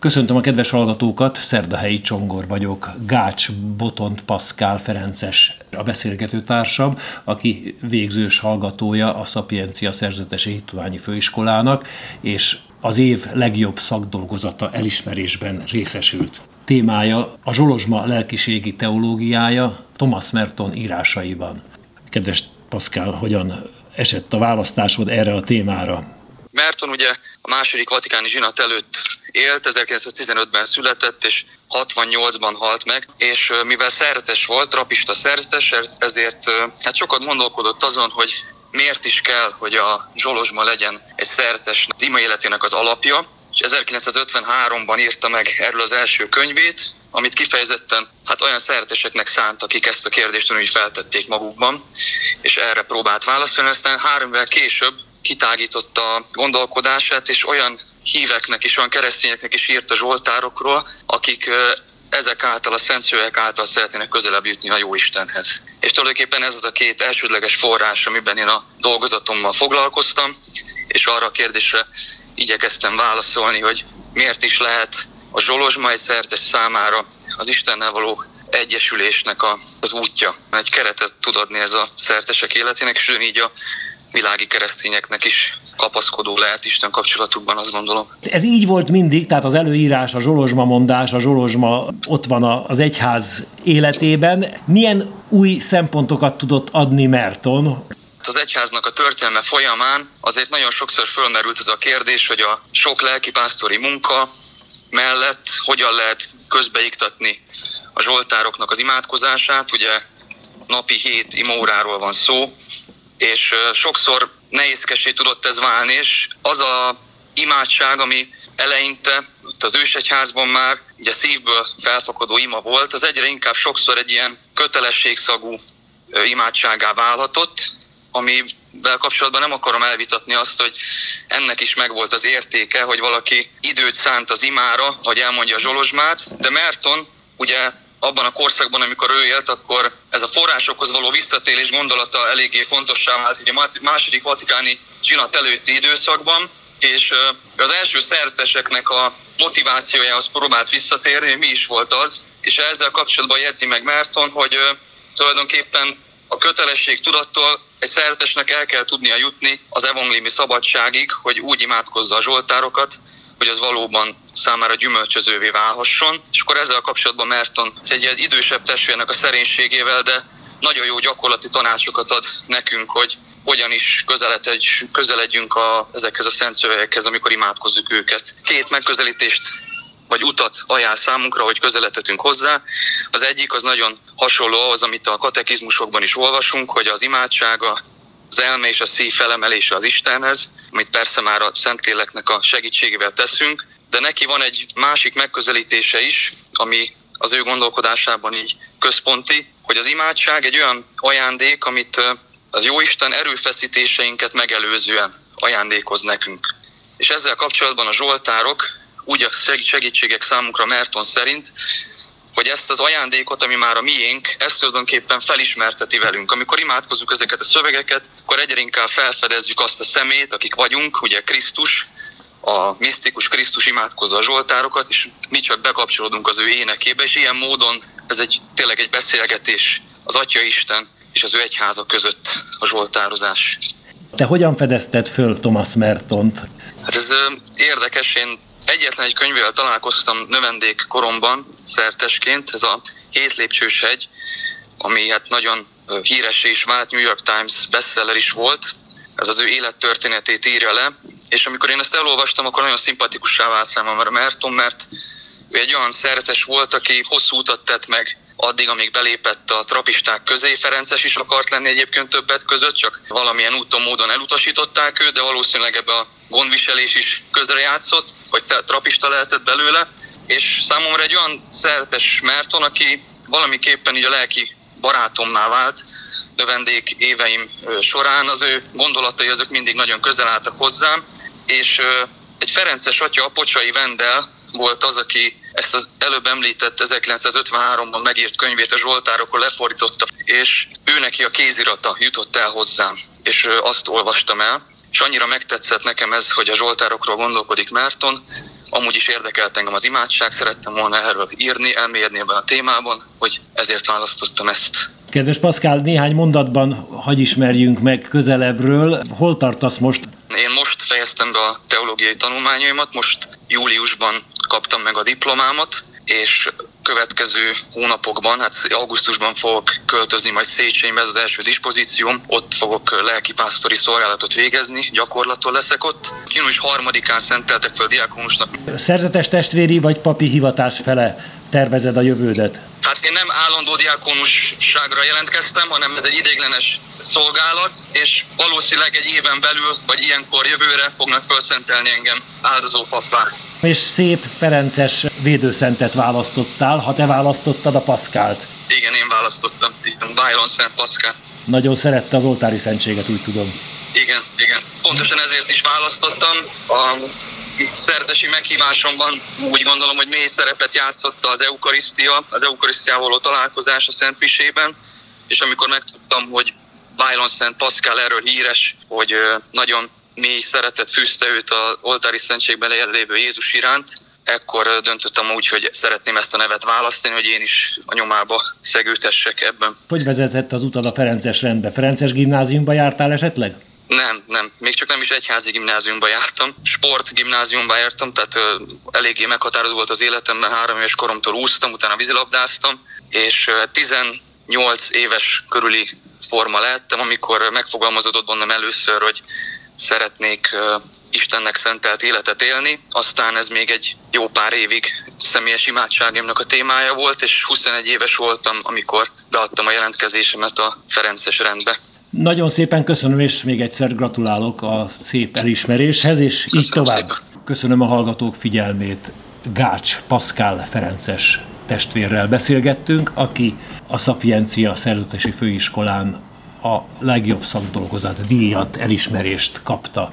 Köszöntöm a kedves hallgatókat, Szerdahelyi Csongor vagyok, Gács Botont Paszkál Ferences a beszélgető társam, aki végzős hallgatója a Szapiencia Szerzetesi Hitványi Főiskolának, és az év legjobb szakdolgozata elismerésben részesült. Témája a Zsolozsma lelkiségi teológiája Thomas Merton írásaiban. Kedves Paszkál, hogyan esett a választásod erre a témára? Merton ugye a második vatikáni zsinat előtt élt, 1915-ben született, és 68-ban halt meg, és mivel szerzetes volt, rapista szerzetes, ezért hát sokat gondolkodott azon, hogy miért is kell, hogy a Zsolozsma legyen egy szerzetes ima életének az alapja, és 1953-ban írta meg erről az első könyvét, amit kifejezetten hát olyan szerzeteseknek szánt, akik ezt a kérdést úgy feltették magukban, és erre próbált válaszolni. Aztán három évvel később kitágította a gondolkodását, és olyan híveknek és olyan keresztényeknek is írt a Zsoltárokról, akik ezek által, a szent szövegek által szeretnének közelebb jutni a jó Istenhez. És tulajdonképpen ez az a két elsődleges forrás, amiben én a dolgozatommal foglalkoztam, és arra a kérdésre igyekeztem válaszolni, hogy miért is lehet a Zsolozsmai szertes számára az Istennel való egyesülésnek a, az útja. Egy keretet tud adni ez a szertesek életének, és így a világi keresztényeknek is kapaszkodó lehet Isten kapcsolatukban, azt gondolom. Ez így volt mindig, tehát az előírás, a zsolozsma mondás, a zsolozsma ott van az egyház életében. Milyen új szempontokat tudott adni Merton? Az egyháznak a történelme folyamán azért nagyon sokszor fölmerült ez a kérdés, hogy a sok lelkipásztori munka mellett hogyan lehet közbeiktatni a zsoltároknak az imádkozását. Ugye napi hét imóráról van szó, és sokszor nehézkesé tudott ez válni, és az a imádság, ami eleinte az ősegyházban már ugye szívből felfakadó ima volt, az egyre inkább sokszor egy ilyen kötelességszagú imádságá válhatott, amivel kapcsolatban nem akarom elvitatni azt, hogy ennek is megvolt az értéke, hogy valaki időt szánt az imára, hogy elmondja a zsolozsmát, de Merton ugye abban a korszakban, amikor ő élt, akkor ez a forrásokhoz való visszatérés gondolata eléggé fontossá vált ugye a második vatikáni csinat előtti időszakban, és az első szerzeteseknek a motivációjához próbált visszatérni, mi is volt az, és ezzel kapcsolatban jegyzi meg Merton, hogy tulajdonképpen a kötelesség tudattól egy szerzetesnek el kell tudnia jutni az evangéliumi szabadságig, hogy úgy imádkozza a zsoltárokat, hogy az valóban számára gyümölcsözővé válhasson. És akkor ezzel kapcsolatban Merton egy idősebb testvérnek a szerénységével, de nagyon jó gyakorlati tanácsokat ad nekünk, hogy hogyan is közeledjünk a, ezekhez a szent szövegekhez, amikor imádkozzuk őket. Két megközelítést vagy utat ajánl számunkra, hogy közeledhetünk hozzá. Az egyik az nagyon hasonló ahhoz, amit a katekizmusokban is olvasunk, hogy az imádsága az elme és a szív felemelése az Istenhez, amit persze már a Szentléleknek a segítségével teszünk, de neki van egy másik megközelítése is, ami az ő gondolkodásában így központi, hogy az imádság egy olyan ajándék, amit az Jóisten erőfeszítéseinket megelőzően ajándékoz nekünk. És ezzel kapcsolatban a zsoltárok úgy a segítségek számunkra Merton szerint hogy ezt az ajándékot, ami már a miénk, ezt tulajdonképpen felismerteti velünk. Amikor imádkozunk ezeket a szövegeket, akkor egyre inkább felfedezzük azt a szemét, akik vagyunk, ugye Krisztus, a misztikus Krisztus imádkozza a zsoltárokat, és mi csak bekapcsolódunk az ő énekébe, és ilyen módon ez egy tényleg egy beszélgetés az Atya Isten és az ő egyháza között a zsoltározás. Te hogyan fedezted föl Thomas Mertont? Hát ez érdekes, én Egyetlen egy könyvével találkoztam növendék koromban, szertesként, ez a Hét lépcsős hegy, ami hát nagyon híres és vált, New York Times bestseller is volt, ez az ő élettörténetét írja le, és amikor én ezt elolvastam, akkor nagyon szimpatikussá vált számomra Merton, mert ő egy olyan szerzetes volt, aki hosszú utat tett meg addig, amíg belépett a trapisták közé. Ferences is akart lenni egyébként többet között, csak valamilyen úton, módon elutasították őt, de valószínűleg ebbe a gondviselés is közrejátszott, hogy trapista lehetett belőle. És számomra egy olyan szeretes Merton, aki valamiképpen így a lelki barátomná vált, növendék éveim során, az ő gondolatai azok mindig nagyon közel álltak hozzám, és egy Ferences atya, Pocsai Vendel volt az, aki ezt az előbb említett 1953-ban megírt könyvét a Zsoltárokról lefordította, és ő neki a kézirata jutott el hozzám, és azt olvastam el, és annyira megtetszett nekem ez, hogy a Zsoltárokról gondolkodik Márton, amúgy is érdekelt engem az imádság, szerettem volna erről írni, elmélyedni ebben a témában, hogy ezért választottam ezt. Kedves Pascal, néhány mondatban hagy ismerjünk meg közelebbről. Hol tartasz most? A teológiai tanulmányaimat, most júliusban kaptam meg a diplomámat, és következő hónapokban, hát augusztusban fogok költözni majd Széchenybe, ez az első dispozícióm, ott fogok lelkipásztori szolgálatot végezni, gyakorlaton leszek ott. Június harmadikán szenteltek fel diákonusnak. Szerzetes testvéri vagy papi hivatás fele tervezed a jövődet? Hát én nem állandó diákonusságra jelentkeztem, hanem ez egy idéglenes szolgálat, és valószínűleg egy éven belül, vagy ilyenkor jövőre fognak felszentelni engem áldozó pappá és szép Ferences védőszentet választottál, ha te választottad a Paszkált. Igen, én választottam. Igen, Byron Szent Paszkál. Nagyon szerette az oltári szentséget, úgy tudom. Igen, igen. Pontosan ezért is választottam. A szertesi meghívásomban úgy gondolom, hogy mély szerepet játszott az eukarisztia, az eukarisztiával való találkozás a Szent Pisében, és amikor megtudtam, hogy Byron Szent Paszkál erről híres, hogy nagyon mély szeretet fűzte őt az oltári szentségben lévő Jézus iránt, ekkor döntöttem úgy, hogy szeretném ezt a nevet választani, hogy én is a nyomába szegültessek ebben. Hogy vezetett az utad a Ferences rendbe? Ferences gimnáziumba jártál esetleg? Nem, nem. Még csak nem is egyházi gimnáziumba jártam. Sport gimnáziumba jártam, tehát ö, eléggé meghatározó volt az életemben. Három éves koromtól úsztam, utána vízilabdáztam, és ö, 18 éves körüli forma lettem, amikor megfogalmazódott bennem először, hogy szeretnék Istennek szentelt életet élni, aztán ez még egy jó pár évig személyes imádságemnak a témája volt, és 21 éves voltam, amikor beadtam a jelentkezésemet a Ferences rendbe. Nagyon szépen köszönöm, és még egyszer gratulálok a szép elismeréshez, és köszönöm így tovább. Szépen. Köszönöm a hallgatók figyelmét. Gács Pascal Ferences testvérrel beszélgettünk, aki a Szapiencia Szerzetesi Főiskolán a legjobb szakdolgozat díjat, elismerést kapta